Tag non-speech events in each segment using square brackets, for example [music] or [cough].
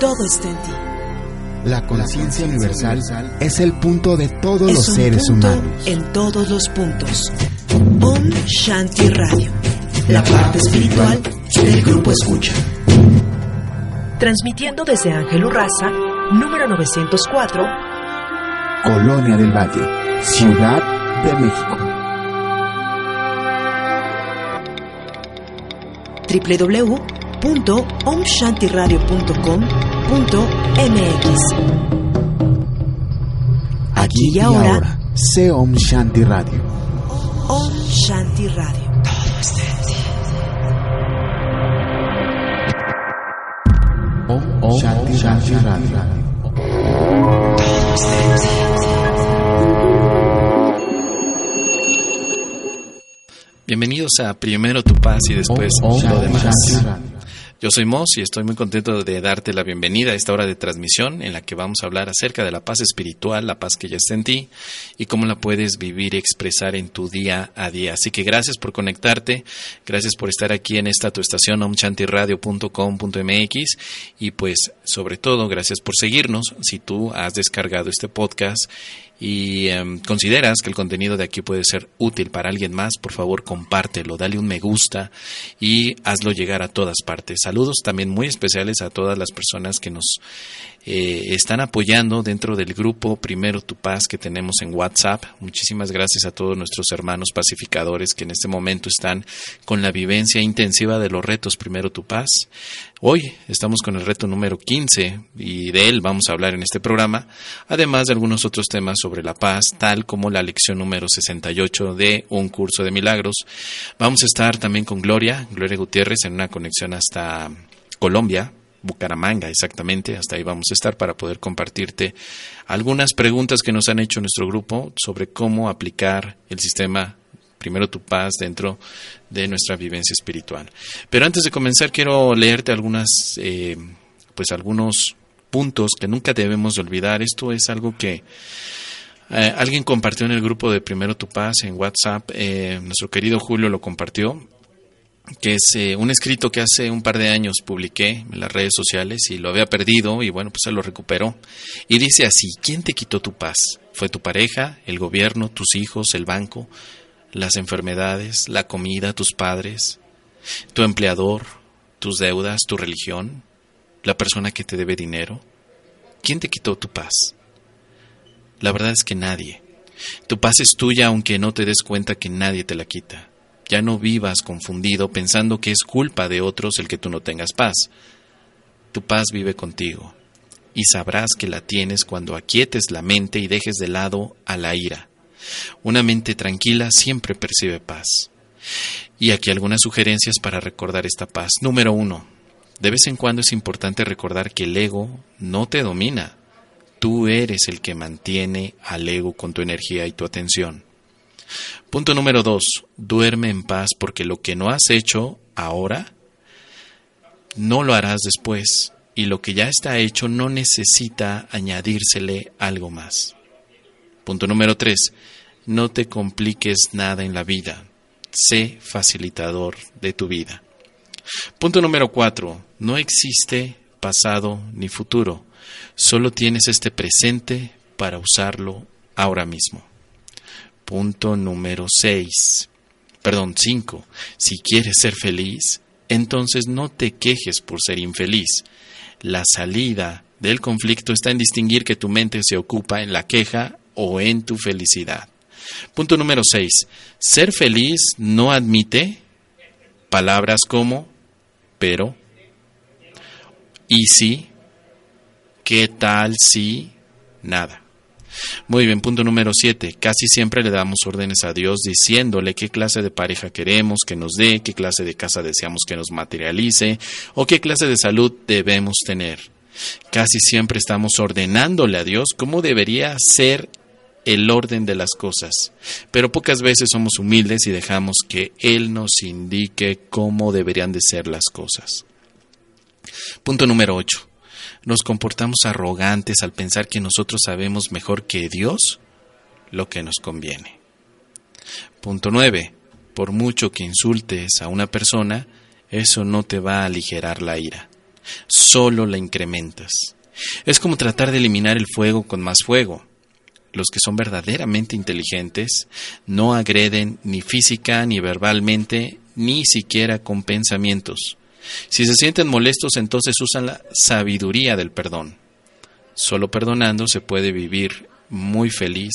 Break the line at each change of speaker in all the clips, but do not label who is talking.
Todo está en ti.
La conciencia universal es el punto de todos
Es
los
un
seres
punto
humanos.
en todos los puntos. Om Shanti Radio. La parte espiritual del grupo Escucha. Transmitiendo desde Ángel Urraza, número 904,
Colonia del Valle, Ciudad de México.
www.omshantiradio.com.mx.
Aquí y ahora, sé Om Shanti Radio.
Om Shanti Radio.
Om, Shanti, Shanti Radio.
Bienvenidos a Primero tu paz y después
Om, Om,
lo demás. Yo soy Moss y estoy muy contento de darte la bienvenida a esta hora de transmisión en la que vamos a hablar acerca de la paz espiritual, la paz que ya está en ti y cómo la puedes vivir y expresar en tu día a día. Así que gracias por conectarte, gracias por estar aquí en esta tu estación omchantiradio.com.mx y pues sobre todo gracias por seguirnos si tú has descargado este podcast y em, consideras que el contenido de aquí puede ser útil para alguien más, por favor compártelo, dale un me gusta y hazlo llegar a todas partes. Saludos también muy especiales a todas las personas que nos eh, están apoyando dentro del grupo Primero Tu Paz que tenemos en WhatsApp. Muchísimas gracias a todos nuestros hermanos pacificadores que en este momento están con la vivencia intensiva de los retos Primero Tu Paz. Hoy estamos con el reto número 15 y de él vamos a hablar en este programa, además de algunos otros temas sobre la paz, tal como la lección número 68 de Un Curso de Milagros. Vamos a estar también con Gloria, Gloria Gutiérrez, en una conexión hasta Colombia, Bucaramanga exactamente, hasta ahí vamos a estar para poder compartirte algunas preguntas que nos han hecho nuestro grupo sobre cómo aplicar el sistema primero tu paz dentro de nuestra vivencia espiritual. Pero antes de comenzar quiero leerte algunas, eh, pues algunos puntos que nunca debemos de olvidar. Esto es algo que eh, alguien compartió en el grupo de Primero tu paz en WhatsApp. eh, nuestro querido Julio lo compartió que es eh, un escrito que hace un par de años publiqué en las redes sociales y lo había perdido y bueno, pues se lo recuperó. Y dice así, ¿quién te quitó tu paz? ¿Fue tu pareja, el gobierno, tus hijos, el banco, las enfermedades, la comida, tus padres, tu empleador, tus deudas, tu religión, la persona que te debe dinero? ¿Quién te quitó tu paz? La verdad es que nadie. Tu paz es tuya aunque no te des cuenta que nadie te la quita. Ya no vivas confundido pensando que es culpa de otros el que tú no tengas paz. Tu paz vive contigo y sabrás que la tienes cuando aquietes la mente y dejes de lado a la ira. Una mente tranquila siempre percibe paz. Y aquí algunas sugerencias para recordar esta paz. Número uno, de vez en cuando es importante recordar que el ego no te domina. Tú eres el que mantiene al ego con tu energía y tu atención. Punto número dos, duerme en paz porque lo que no has hecho ahora, no lo harás después y lo que ya está hecho no necesita añadírsele algo más. Punto número tres, no te compliques nada en la vida, sé facilitador de tu vida. Punto número cuatro, no existe pasado ni futuro, solo tienes este presente para usarlo ahora mismo. Punto número 6. Perdón, 5. Si quieres ser feliz, entonces no te quejes por ser infeliz. La salida del conflicto está en distinguir que tu mente se ocupa en la queja o en tu felicidad. Punto número 6. Ser feliz no admite palabras como pero, y si, qué tal si, nada. Muy bien, punto número siete. Casi siempre le damos órdenes a Dios diciéndole qué clase de pareja queremos que nos dé, qué clase de casa deseamos que nos materialice o qué clase de salud debemos tener. Casi siempre estamos ordenándole a Dios cómo debería ser el orden de las cosas, pero pocas veces somos humildes y dejamos que Él nos indique cómo deberían de ser las cosas. Punto número 8. Nos comportamos arrogantes al pensar que nosotros sabemos mejor que Dios lo que nos conviene. Punto 9. Por mucho que insultes a una persona, eso no te va a aligerar la ira, solo la incrementas. Es como tratar de eliminar el fuego con más fuego. Los que son verdaderamente inteligentes no agreden ni física ni verbalmente, ni siquiera con pensamientos. Si se sienten molestos, entonces usan la sabiduría del perdón. Solo perdonando se puede vivir muy feliz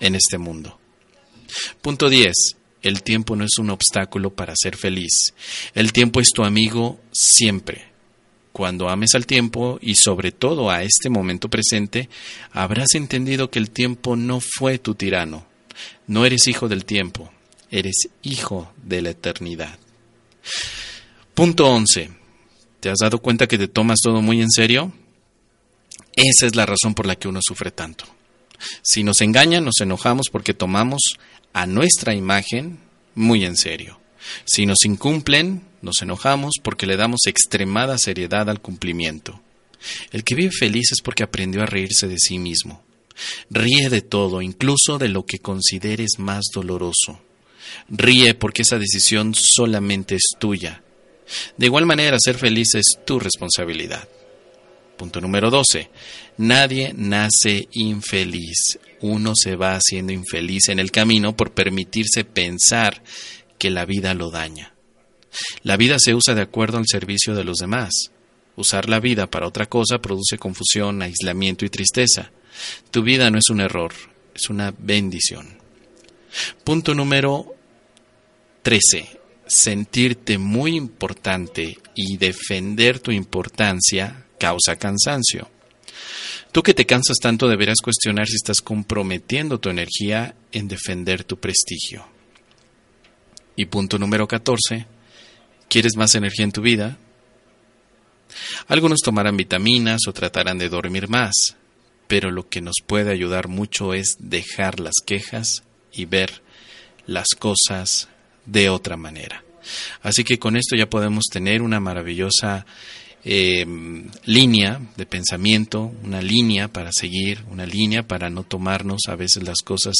en este mundo. Punto 10. El tiempo no es un obstáculo para ser feliz. El tiempo es tu amigo siempre. Cuando ames al tiempo y sobre todo a este momento presente, habrás entendido que el tiempo no fue tu tirano. No eres hijo del tiempo, eres hijo de la eternidad. Punto 11. ¿Te has dado cuenta que te tomas todo muy en serio? Esa es la razón por la que uno sufre tanto. Si nos engañan, nos enojamos porque tomamos a nuestra imagen muy en serio. Si nos incumplen, nos enojamos porque le damos extremada seriedad al cumplimiento. El que vive feliz es porque aprendió a reírse de sí mismo. Ríe de todo, incluso de lo que consideres más doloroso. Ríe porque esa decisión solamente es tuya de igual manera, ser feliz es tu responsabilidad. Punto número 12. Nadie nace infeliz. Uno se va haciendo infeliz en el camino por permitirse pensar que la vida lo daña. La vida se usa de acuerdo al servicio de los demás. Usar la vida para otra cosa produce confusión, aislamiento y tristeza. Tu vida no es un error, es una bendición. Punto número 13 sentirte muy importante y defender tu importancia causa cansancio. Tú que te cansas tanto deberás cuestionar si estás comprometiendo tu energía en defender tu prestigio. Y punto número 14. ¿Quieres más energía en tu vida? Algunos tomarán vitaminas o tratarán de dormir más, pero lo que nos puede ayudar mucho es dejar las quejas y ver las cosas de otra manera. Así que con esto ya podemos tener una maravillosa eh, línea de pensamiento, una línea para seguir, una línea para no tomarnos a veces las cosas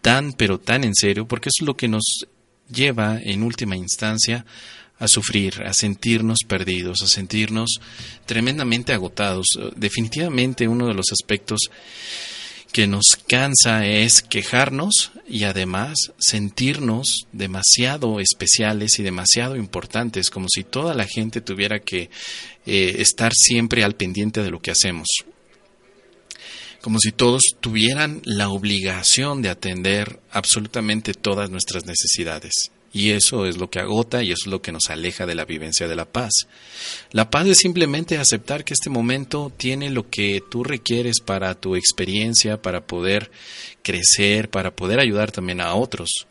tan pero tan en serio, porque es lo que nos lleva en última instancia a sufrir, a sentirnos perdidos, a sentirnos tremendamente agotados. Definitivamente uno de los aspectos que nos cansa es quejarnos y además sentirnos demasiado especiales y demasiado importantes, como si toda la gente tuviera que eh, estar siempre al pendiente de lo que hacemos, como si todos tuvieran la obligación de atender absolutamente todas nuestras necesidades. Y eso es lo que agota y eso es lo que nos aleja de la vivencia de la paz. La paz es simplemente aceptar que este momento tiene lo que tú requieres para tu experiencia, para poder crecer, para poder ayudar también a otros.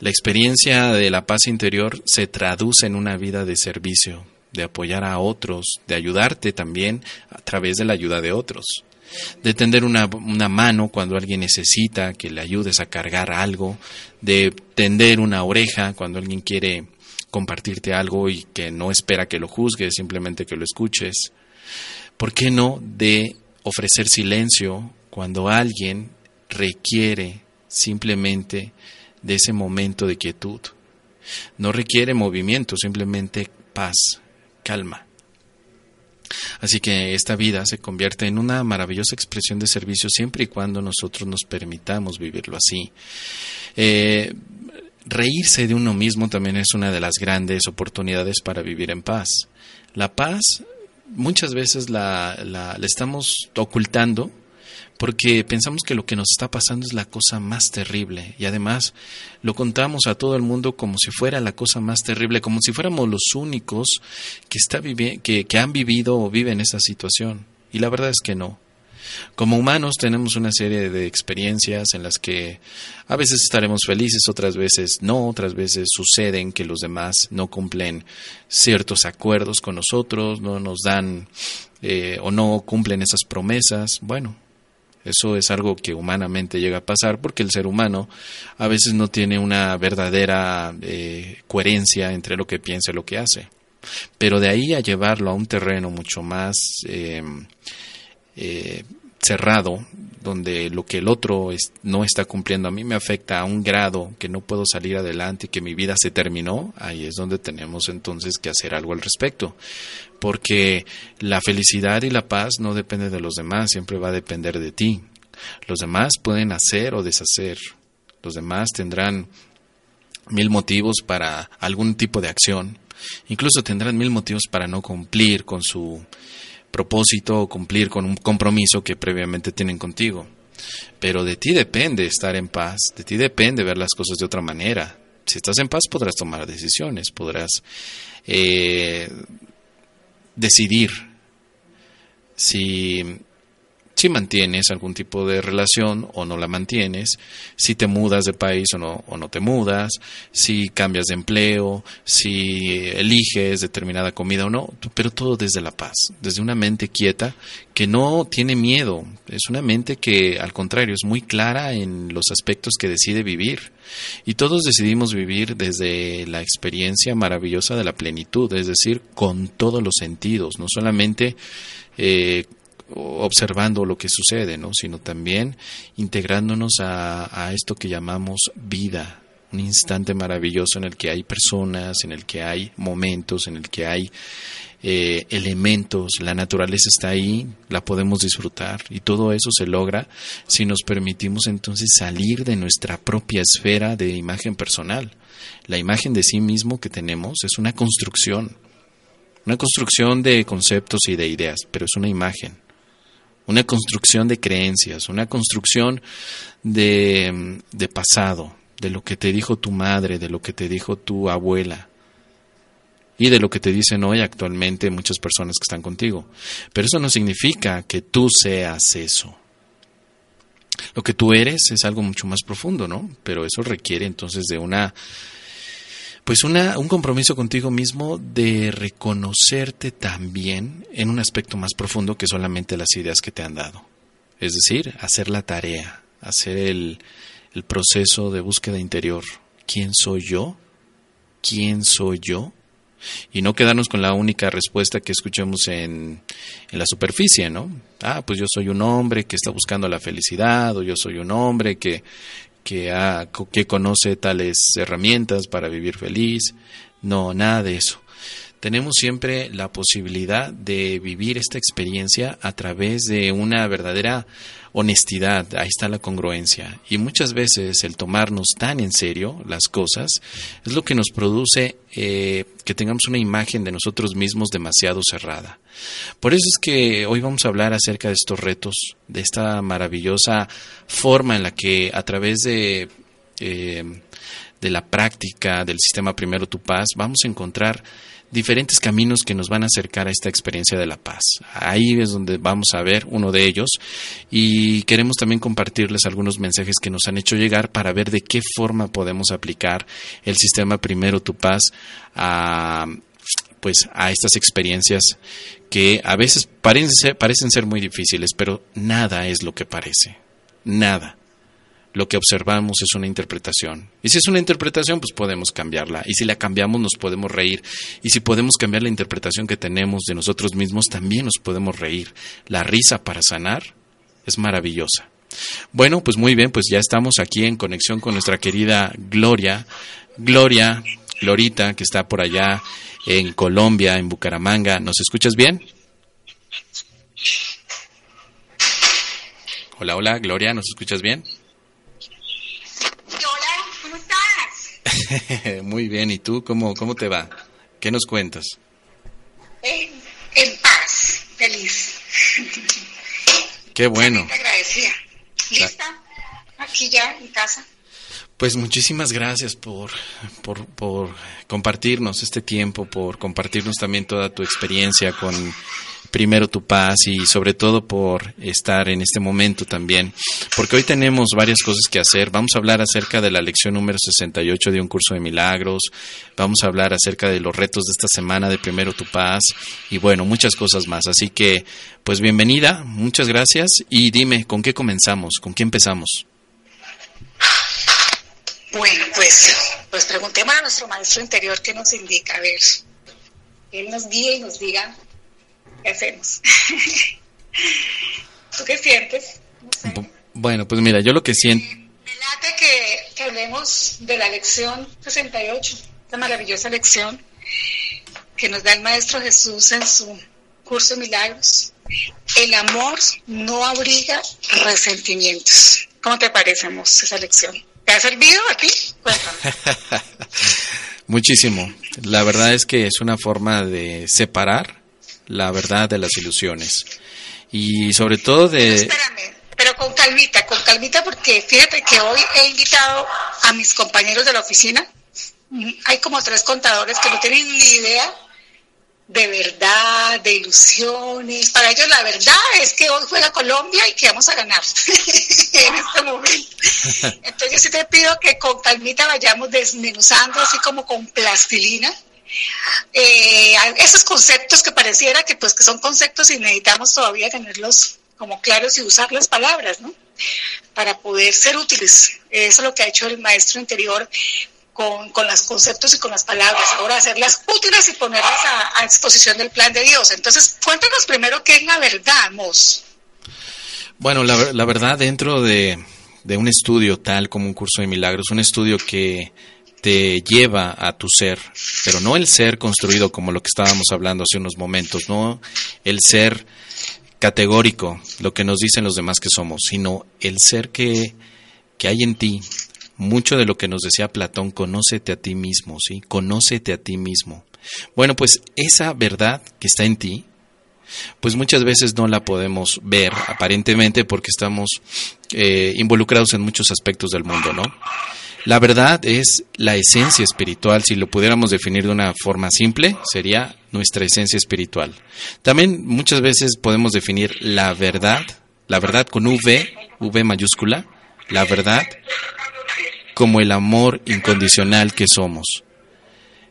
La experiencia de la paz interior se traduce en una vida de servicio, de apoyar a otros, de ayudarte también a través de la ayuda de otros de tender una, mano cuando alguien necesita que le ayudes a cargar algo, de tender una oreja cuando alguien quiere compartirte algo y que no espera que lo juzgues, simplemente que lo escuches. ¿Por qué no de ofrecer silencio cuando alguien requiere simplemente de ese momento de quietud? No requiere movimiento, simplemente paz, calma. Así que esta vida se convierte en una maravillosa expresión de servicio siempre y cuando nosotros nos permitamos vivirlo así. Eh, reírse de uno mismo también es una de las grandes oportunidades para vivir en paz. La paz muchas veces la, la, la estamos ocultando porque pensamos que lo que nos está pasando es la cosa más terrible y además lo contamos a todo el mundo como si fuera la cosa más terrible, como si fuéramos los únicos que, está que, que han vivido o viven esa situación. Y la verdad es que no. Como humanos tenemos una serie de experiencias en las que a veces estaremos felices, otras veces no, otras veces suceden que los demás no cumplen ciertos acuerdos con nosotros, no nos dan eh, o no cumplen esas promesas. Bueno, eso es algo que humanamente llega a pasar porque el ser humano a veces no tiene una verdadera eh, coherencia entre lo que piensa y lo que hace. Pero de ahí a llevarlo a un terreno mucho más eh, eh, cerrado, donde lo que el otro no está cumpliendo a mí me afecta a un grado que no puedo salir adelante y que mi vida se terminó, ahí es donde tenemos entonces que hacer algo al respecto. Porque la felicidad y la paz no depende de los demás, siempre va a depender de ti. Los demás pueden hacer o deshacer. Los demás tendrán mil motivos para algún tipo de acción. Incluso tendrán mil motivos para no cumplir con su propósito o cumplir con un compromiso que previamente tienen contigo. Pero de ti depende estar en paz, de ti depende ver las cosas de otra manera. Si estás en paz podrás tomar decisiones, podrás eh, decidir si si mantienes algún tipo de relación o no la mantienes, si te mudas de país o no, o no te mudas, si cambias de empleo, si eliges determinada comida o no, pero todo desde la paz, desde una mente quieta que no tiene miedo, es una mente que al contrario es muy clara en los aspectos que decide vivir. Y todos decidimos vivir desde la experiencia maravillosa de la plenitud, es decir, con todos los sentidos, no solamente eh, observando lo que sucede, ¿no? sino también integrándonos a, a, esto que llamamos vida, un instante maravilloso en el que hay personas, en el que hay momentos, en el que hay eh, elementos, la naturaleza está ahí, la podemos disfrutar y todo eso se logra si nos permitimos entonces salir de nuestra propia esfera de imagen personal. La imagen de sí mismo que tenemos es una construcción, una construcción de conceptos y de ideas, pero es una imagen una construcción de creencias, una construcción de, de, pasado, de lo que te dijo tu madre, de lo que te dijo tu abuela y de lo que te dicen hoy actualmente muchas personas que están contigo. Pero eso no significa que tú seas eso. Lo que tú eres es algo mucho más profundo, ¿no? Pero eso requiere entonces de una pues una, un compromiso contigo mismo de reconocerte también en un aspecto más profundo que solamente las ideas que te han dado. Es decir, hacer la tarea, hacer el, proceso de búsqueda interior. ¿Quién soy yo? ¿Quién soy yo? Y no quedarnos con la única respuesta que escuchamos en, en, la superficie, ¿no? Ah, pues yo soy un hombre que está buscando la felicidad, o yo soy un hombre que, que, ha, que conoce tales herramientas para vivir feliz. No, nada de eso. Tenemos siempre la posibilidad de vivir esta experiencia a través de una verdadera honestidad, ahí está la congruencia. Y muchas veces el tomarnos tan en serio las cosas es lo que nos produce eh, que tengamos una imagen de nosotros mismos demasiado cerrada. Por eso es que hoy vamos a hablar acerca de estos retos, de esta maravillosa forma en la que a través de... Eh, de la práctica del sistema Primero Tu Paz, vamos a encontrar diferentes caminos que nos van a acercar a esta experiencia de la paz. Ahí es donde vamos a ver uno de ellos y queremos también compartirles algunos mensajes que nos han hecho llegar para ver de qué forma podemos aplicar el sistema Primero Tu Paz a pues a estas experiencias que a veces parecen ser, parecen ser muy difíciles, pero nada es lo que parece. Nada lo que observamos es una interpretación. Y si es una interpretación, pues podemos cambiarla. Y si la cambiamos, nos podemos reír. Y si podemos cambiar la interpretación que tenemos de nosotros mismos, también nos podemos reír. La risa para sanar es maravillosa. Bueno, pues muy bien, pues ya estamos aquí en conexión con nuestra querida Gloria. Gloria, Glorita, que está por allá en Colombia, en Bucaramanga. ¿Nos escuchas bien? Hola, hola, Gloria, ¿nos escuchas bien? [laughs] Muy bien, ¿y tú cómo, cómo te va? ¿Qué nos cuentas?
En, en paz, feliz.
Qué bueno.
Agradecida. ¿Lista? Aquí ya, en casa.
Pues muchísimas gracias por, por, por compartirnos este tiempo, por compartirnos también toda tu experiencia con primero tu paz y sobre todo por estar en este momento también, porque hoy tenemos varias cosas que hacer. Vamos a hablar acerca de la lección número 68 de un curso de milagros, vamos a hablar acerca de los retos de esta semana de primero tu paz y bueno, muchas cosas más. Así que, pues bienvenida, muchas gracias y dime, ¿con qué comenzamos? ¿Con qué empezamos?
Bueno, pues, pues preguntemos a nuestro maestro interior qué nos indica, a ver, él nos guíe y nos diga qué hacemos. [laughs] ¿Tú qué sientes? No sé.
Bu- Bueno, pues mira, yo lo que siento...
Me late que, que hablemos de la lección 68, esta maravillosa lección que nos da el Maestro Jesús en su curso de milagros. El amor no abriga resentimientos. ¿Cómo te parece, Amos, esa lección? ¿Te ha servido a ti? Cuéntame. [laughs]
Muchísimo. La verdad es que es una forma de separar la verdad de las ilusiones. Y sobre todo de...
Espérame, pero con calmita, con calmita, porque fíjate que hoy he invitado a mis compañeros de la oficina. Hay como tres contadores que no tienen ni idea de verdad, de ilusiones. Para ellos la verdad es que hoy juega Colombia y que vamos a ganar [laughs] en este momento. [laughs] Entonces yo sí te pido que con calmita vayamos desmenuzando así como con plastilina eh, esos conceptos que pareciera que pues que son conceptos y necesitamos todavía tenerlos como claros y usar las palabras, ¿no? Para poder ser útiles. Eso es lo que ha hecho el maestro interior con, con los conceptos y con las palabras. Ahora hacerlas útiles y ponerlas a, a exposición del plan de Dios. Entonces, cuéntanos primero qué es la verdad, Mos.
Bueno, la, la verdad, dentro de, de un estudio tal como un curso de milagros, un estudio que te lleva a tu ser, pero no el ser construido como lo que estábamos hablando hace unos momentos, no el ser categórico, lo que nos dicen los demás que somos, sino el ser que, que hay en ti. Mucho de lo que nos decía Platón, conócete a ti mismo, ¿sí? Conócete a ti mismo. Bueno, pues esa verdad que está en ti, pues muchas veces no la podemos ver aparentemente porque estamos eh, involucrados en muchos aspectos del mundo, ¿no? La verdad es la esencia espiritual, si lo pudiéramos definir de una forma simple, sería nuestra esencia espiritual. También muchas veces podemos definir la verdad, la verdad con V, V mayúscula, la verdad como el amor incondicional que somos.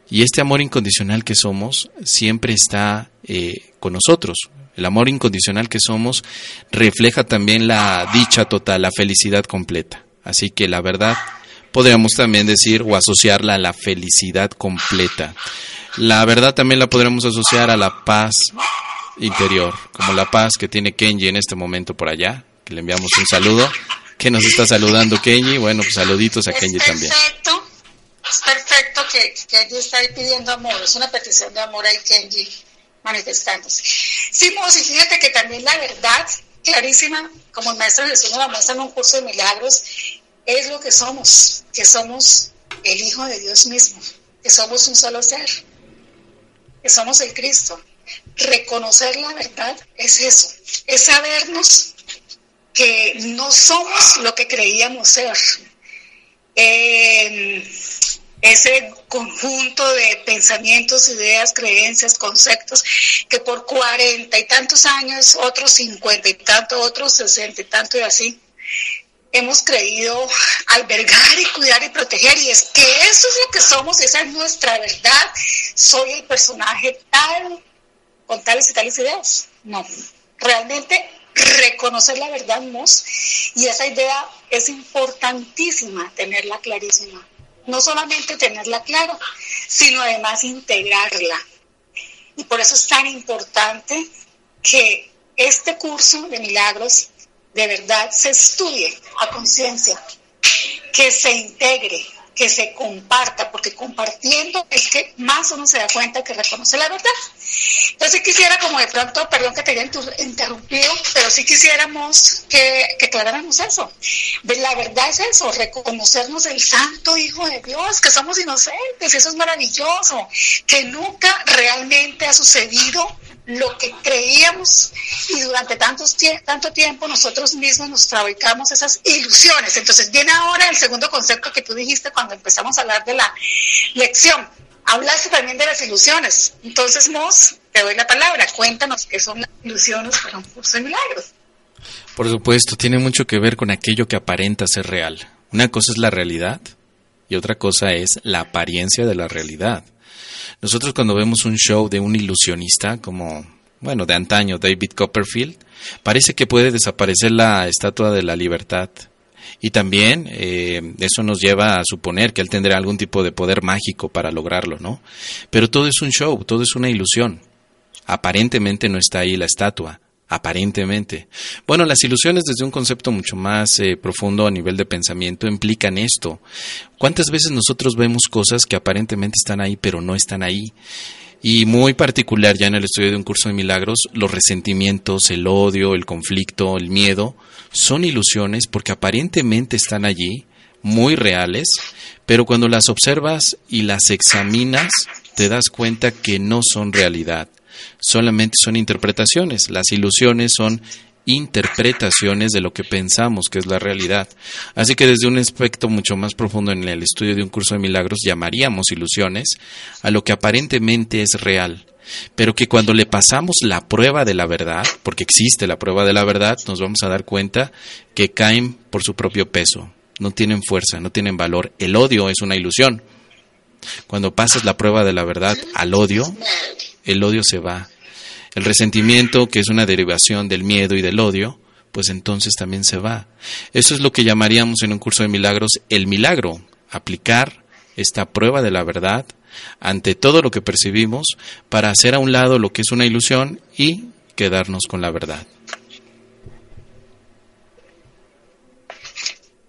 Y este amor incondicional que somos siempre está eh, con nosotros. El amor incondicional que somos refleja también la dicha total, la felicidad completa. Así que la verdad podríamos también decir o asociarla a la felicidad completa. La verdad también la podríamos asociar a la paz interior, como la paz que tiene Kenji en este momento por allá, que le enviamos un saludo. que nos está saludando Kenji? Bueno, pues saluditos a Kenji
es
también.
perfecto, es perfecto que Kenji está ahí pidiendo amor, es una petición de amor ahí Kenji manifestándose. Sí, Mos, y fíjate que también la verdad clarísima, como el maestro Jesús nos la muestra en un curso de milagros, es lo que somos, que somos el Hijo de Dios mismo, que somos un solo ser, que somos el Cristo. Reconocer la verdad es eso, es sabernos que no somos lo que creíamos ser. Eh, ese conjunto de pensamientos, ideas, creencias, conceptos, que por cuarenta y tantos años, otros cincuenta y tantos, otros sesenta y tanto y así, hemos creído albergar y cuidar y proteger. Y es que eso es lo que somos, esa es nuestra verdad. Soy el personaje tal, con tales y tales ideas. No, realmente reconocer la verdad, Mos, y esa idea es importantísima tenerla clarísima. No solamente tenerla clara, sino además integrarla. Y por eso es tan importante que este curso de milagros de verdad se estudie a conciencia, que se integre, que se comparta, porque compartiendo es que más uno se da cuenta que reconoce la verdad. Entonces quisiera como de pronto, perdón que te haya inter- interrumpido, pero sí quisiéramos que, que aclaráramos eso. De La verdad es eso, reconocernos el santo Hijo de Dios, que somos inocentes, eso es maravilloso, que nunca realmente ha sucedido lo que creíamos y durante tantos tanto tiempo nosotros mismos nos fabricamos esas ilusiones. Entonces viene ahora el segundo concepto que tú dijiste cuando empezamos a hablar de la lección. Hablaste también de las ilusiones. Entonces, Mos, te doy la palabra. Cuéntanos qué son las ilusiones para un curso de milagros.
Por supuesto, tiene mucho que ver con aquello que aparenta ser real. Una cosa es la realidad y otra cosa es la apariencia de la realidad. Nosotros cuando vemos un show de un ilusionista como, bueno, de antaño, David Copperfield, parece que puede desaparecer la estatua de la libertad. Y también eh, eso nos lleva a suponer que él tendrá algún tipo de poder mágico para lograrlo, ¿no? Pero todo es un show, todo es una ilusión. Aparentemente no está ahí la estatua, aparentemente. Bueno, las ilusiones desde un concepto mucho más eh, profundo a nivel de pensamiento implican esto. ¿Cuántas veces nosotros vemos cosas que aparentemente están ahí pero no están ahí? Y muy particular ya en el estudio de un curso de milagros, los resentimientos, el odio, el conflicto, el miedo, son ilusiones porque aparentemente están allí, muy reales, pero cuando las observas y las examinas, te das cuenta que no son realidad, solamente son interpretaciones. Las ilusiones son interpretaciones de lo que pensamos que es la realidad. Así que desde un aspecto mucho más profundo en el estudio de un curso de milagros llamaríamos ilusiones a lo que aparentemente es real, pero que cuando le pasamos la prueba de la verdad, porque existe la prueba de la verdad, nos vamos a dar cuenta que caen por su propio peso, no tienen fuerza, no tienen valor. El odio es una ilusión. Cuando pasas la prueba de la verdad al odio, el odio se va. El resentimiento, que es una derivación del miedo y del odio, pues entonces también se va. Eso es lo que llamaríamos en un curso de milagros el milagro, aplicar esta prueba de la verdad ante todo lo que percibimos para hacer a un lado lo que es una ilusión y quedarnos con la verdad.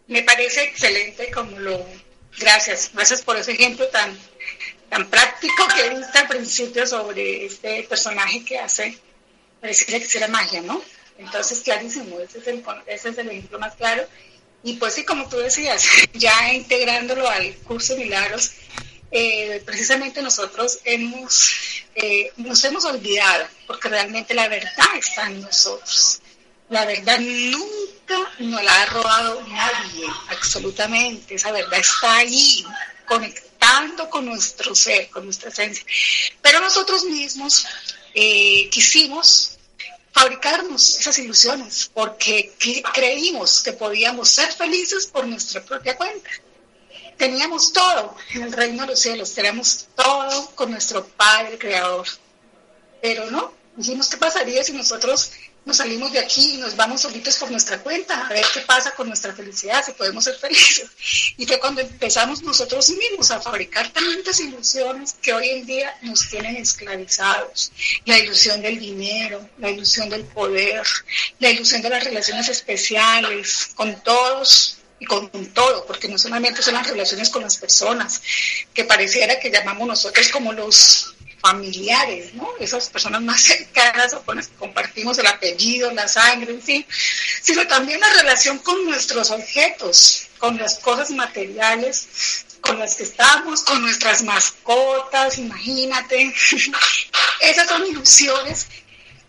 Me parece excelente como lo... Gracias, gracias por ese ejemplo tan, tan práctico que diste al principio sobre este personaje que hace, pareciera que será magia, ¿no? Entonces, clarísimo, ese es, el, ese es el ejemplo más claro. Y pues sí, como tú decías, [laughs] ya integrándolo al curso de milagros, eh, precisamente nosotros hemos, eh, nos hemos olvidado, porque realmente la verdad está en nosotros. La verdad nunca nos la ha robado nadie, absolutamente. Esa verdad está ahí, conectando con nuestro ser, con nuestra esencia. Pero nosotros mismos eh, quisimos fabricarnos esas ilusiones porque creímos que podíamos ser felices por nuestra propia cuenta. Teníamos todo en el reino de los cielos, teníamos todo con nuestro Padre Creador. Pero no, dijimos, ¿qué pasaría si nosotros nos salimos de aquí y nos vamos solitos por nuestra cuenta, a ver qué pasa con nuestra felicidad, si podemos ser felices. [laughs] Y fue cuando empezamos nosotros mismos a fabricar tantas ilusiones que hoy en día nos tienen esclavizados. La ilusión del dinero, la ilusión del poder, la ilusión de las relaciones especiales con todos y con todo, porque no solamente son las relaciones con las personas, que pareciera que llamamos nosotros como los familiares, ¿no? Esas personas más [laughs] cercanas o con las que compartimos el apellido, la sangre, en fin, sino también la relación con nuestros objetos, con las cosas materiales con las que estamos, con nuestras mascotas, imagínate. [laughs] Esas son ilusiones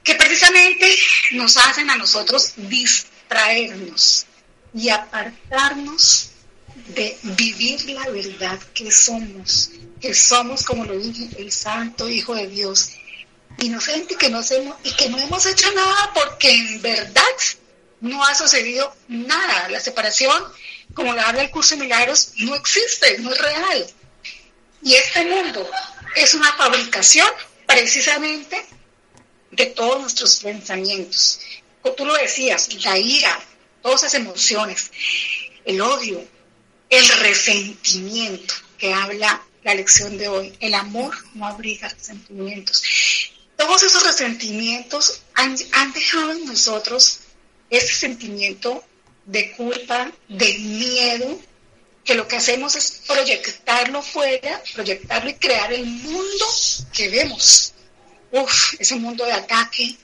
que precisamente nos hacen a nosotros distraernos y apartarnos de vivir la verdad que somos, que somos, como lo dije, el santo Hijo de Dios, inocente que no hacemos, y que no hemos hecho nada porque en verdad no ha sucedido nada. La separación, como la habla el curso de milagros, no existe, no es real. Y este mundo es una fabricación precisamente de todos nuestros pensamientos. Como tú lo decías, la ira, todas esas emociones, el odio, el resentimiento que habla la lección de hoy. El amor no abriga resentimientos. Todos esos resentimientos han, dejado en nosotros ese sentimiento de culpa, de miedo, que lo que hacemos es proyectarlo fuera, proyectarlo y crear el mundo que vemos. Uf, ese mundo de ataque,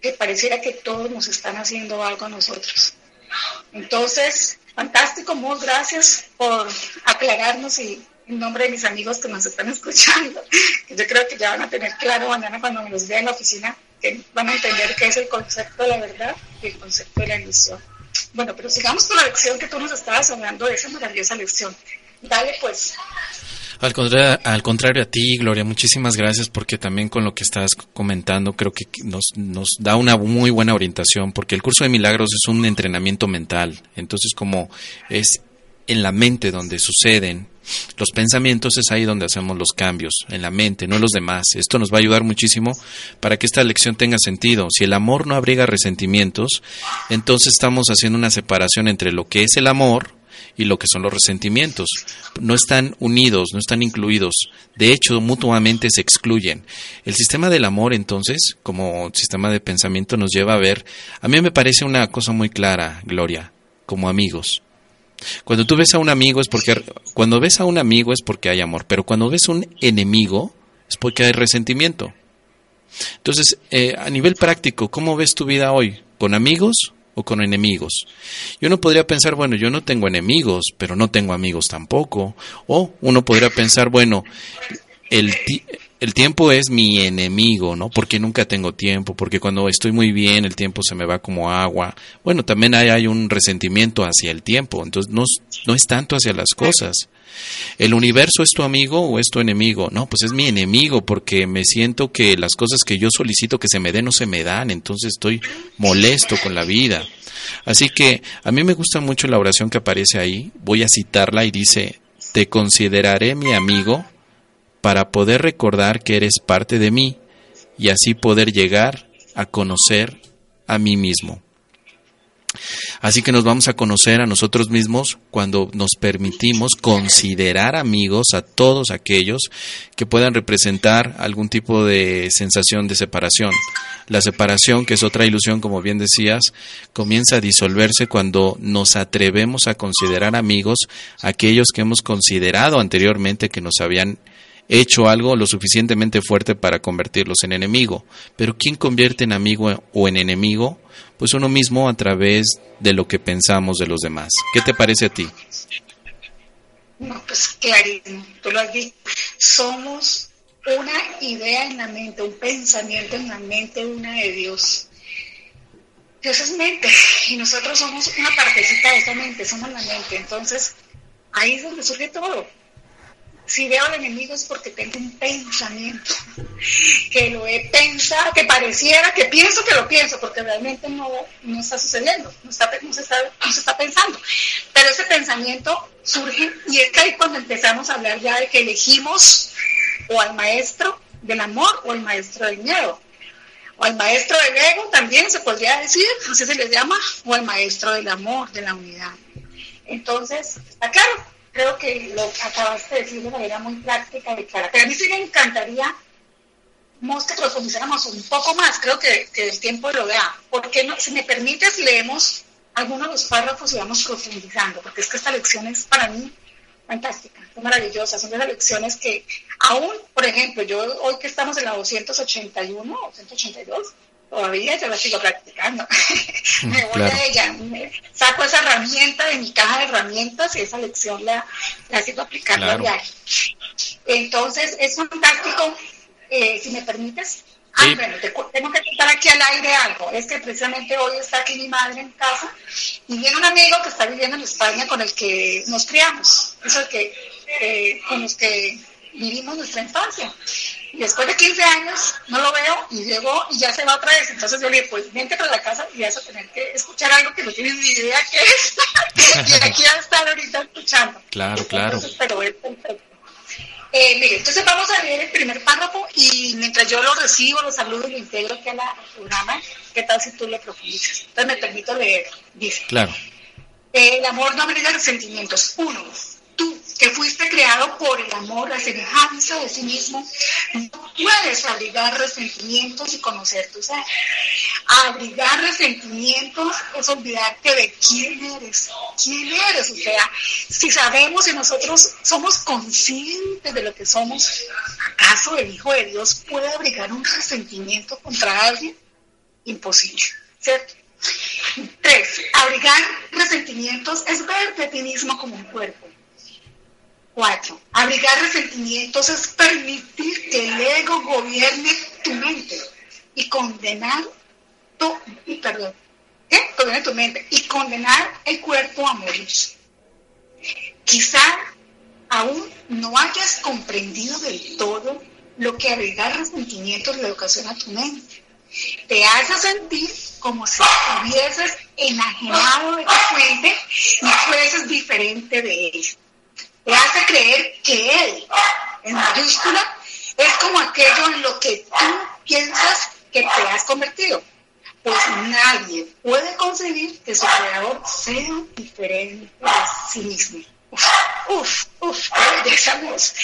que pareciera que todos nos están haciendo algo a nosotros. Entonces, fantástico, muchas gracias por aclararnos y en nombre de mis amigos que nos están escuchando, que yo creo que ya van a tener claro mañana cuando me los vean en la oficina, que van a entender qué es el concepto de la verdad y el concepto de la ilusión. Bueno, pero sigamos con la lección que tú nos estabas hablando de esa maravillosa lección. Dale pues.
Al contrario, al contrario a ti, Gloria, muchísimas gracias porque también con lo que estás comentando creo que nos, nos da una muy buena orientación porque el curso de milagros es un entrenamiento mental. Entonces, como es en la mente donde suceden los pensamientos, es ahí donde hacemos los cambios, en la mente, no en los demás. Esto nos va a ayudar muchísimo para que esta lección tenga sentido. Si el amor no abriga resentimientos, entonces estamos haciendo una separación entre lo que es el amor y lo que son los resentimientos. No están unidos, no están incluidos. De hecho, mutuamente se excluyen. El sistema del amor, entonces, como sistema de pensamiento, nos lleva a ver, a mí me parece una cosa muy clara, Gloria, como amigos. Cuando tú ves a un amigo es porque cuando ves a un amigo es porque hay amor, pero cuando ves a un enemigo es porque hay resentimiento. Entonces, eh, a nivel práctico, ¿cómo ves tu vida hoy? ¿Con amigos o con enemigos? Y uno podría pensar, bueno, yo no tengo enemigos, pero no tengo amigos tampoco. O uno podría pensar, bueno, el, el tiempo es mi enemigo, ¿no? Porque nunca tengo tiempo, porque cuando estoy muy bien el tiempo se me va como agua. Bueno, también hay, hay un resentimiento hacia el tiempo, entonces no, no es tanto hacia las cosas. ¿El universo es tu amigo o es tu enemigo? No, pues es mi enemigo porque me siento que las cosas que yo solicito que se me den no se me dan, entonces estoy molesto con la vida. Así que a mí me gusta mucho la oración que aparece ahí, voy a citarla y dice, te consideraré mi amigo para poder recordar que eres parte de mí y así poder llegar a conocer a mí mismo. Así que nos vamos a conocer a nosotros mismos cuando nos permitimos considerar amigos a todos aquellos que puedan representar algún tipo de sensación de separación. La separación, que es otra ilusión, como bien decías, comienza a disolverse cuando nos atrevemos a considerar amigos aquellos que hemos considerado anteriormente que nos habían hecho algo lo suficientemente fuerte para convertirlos en enemigo. Pero ¿quién convierte en amigo o en enemigo? Pues uno mismo a través de lo que pensamos de los demás. ¿Qué te parece a ti?
No, pues clarísimo, tú lo has. Somos una idea en la mente, un pensamiento en la mente, una de Dios. Dios es mente [laughs] y nosotros somos una partecita de esa mente, somos la mente. Entonces, ahí es donde surge todo si veo al enemigo es porque tengo un pensamiento, que lo he pensado, que pareciera que pienso que lo pienso, porque realmente no, no está sucediendo, no, está, no, se está, no se está pensando. Pero ese pensamiento surge y es ahí cuando empezamos a hablar ya de que elegimos o al maestro del amor o al maestro del miedo. O al maestro del ego también se podría decir, así se les llama, o al maestro del amor, de la unidad. Entonces, está claro, creo que lo acabaste de decir de manera muy práctica y clara. Pero a mí sí me encantaría que profundizáramos un poco más, creo que, que el tiempo lo da. porque no? Si me permites, leemos algunos de los párrafos y vamos profundizando, porque es que esta lección es para mí fantástica, maravillosa. Son de las lecciones que aún, por ejemplo, yo hoy que estamos en la 281 o 182, todavía yo la sigo practicando. [laughs] Me voy a ella, saco esa herramienta de mi caja de herramientas y esa lección la, la sigo aplicando a diario. Entonces, es fantástico, eh, si me permites. Ah, bueno, tengo que contar aquí al aire algo. Es que precisamente hoy está aquí mi madre en casa y viene un amigo que está viviendo en España con el que nos criamos. Es el que, eh, con los que vivimos nuestra infancia. Y después de 15 años no lo veo y llegó y ya se va otra vez. Entonces yo le dije, pues vente para la casa y vas a tener que escuchar algo que no tienes ni idea qué es. [laughs] y aquí va a estar ahorita escuchando.
Claro, claro.
pero es perfecto. Eh, mire, entonces vamos a leer el primer párrafo y mientras yo lo recibo, lo saludo y lo integro aquí al programa, ¿qué tal si tú lo profundizas? Entonces me permito leer. Dice.
Claro.
el amor no abriga los sentimientos. Uno, fuiste creado por el amor, la semejanza de sí mismo, no puedes abrigar resentimientos y conocer tu ser. Abrigar resentimientos es olvidarte de quién eres. ¿Quién eres? O sea, si sabemos y nosotros somos conscientes de lo que somos, ¿acaso el Hijo de Dios puede abrigar un resentimiento contra alguien? Imposible, ¿cierto? Tres, abrigar resentimientos es verte a ti mismo como un cuerpo. Cuatro, Abrigar resentimientos es permitir que el ego gobierne tu mente y condenar tu, perdón, tu mente y condenar el cuerpo a morir. Quizá aún no hayas comprendido del todo lo que abrigar resentimientos le ocasiona a tu mente. Te hace sentir como si estuvieses enajenado de tu fuente y fueses diferente de él. Te hace creer que él, en mayúscula, es como aquello en lo que tú piensas que te has convertido. Pues nadie puede concebir que su creador sea diferente de sí mismo. Uf, uf, uf, qué belleza voz.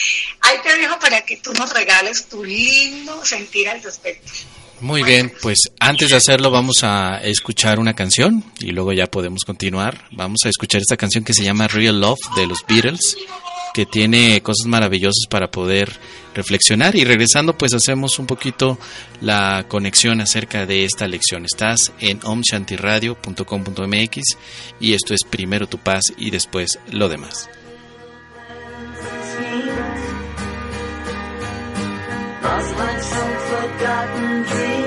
Ahí te dejo para que tú nos regales tu lindo sentir al respecto.
Muy bien, pues antes de hacerlo vamos a escuchar una canción y luego ya podemos continuar. Vamos a escuchar esta canción que se llama Real Love de los Beatles, que tiene cosas maravillosas para poder reflexionar y regresando pues hacemos un poquito la conexión acerca de esta lección. Estás en omshantiradio.com.mx y esto es primero tu paz y después lo demás.
forgotten dreams.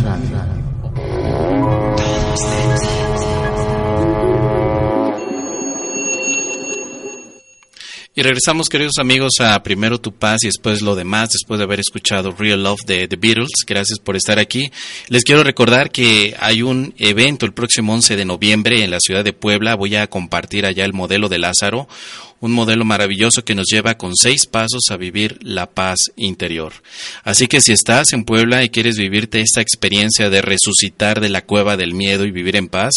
Shanti
Regresamos, queridos amigos, a primero tu paz y después lo demás, después de haber escuchado Real Love de The Beatles. Gracias por estar aquí. Les quiero recordar que hay un evento el próximo 11 de noviembre en la ciudad de Puebla. Voy a compartir allá el modelo de Lázaro, un modelo maravilloso que nos lleva con seis pasos a vivir la paz interior. Así que si estás en Puebla y quieres vivirte esta experiencia de resucitar de la cueva del miedo y vivir en paz,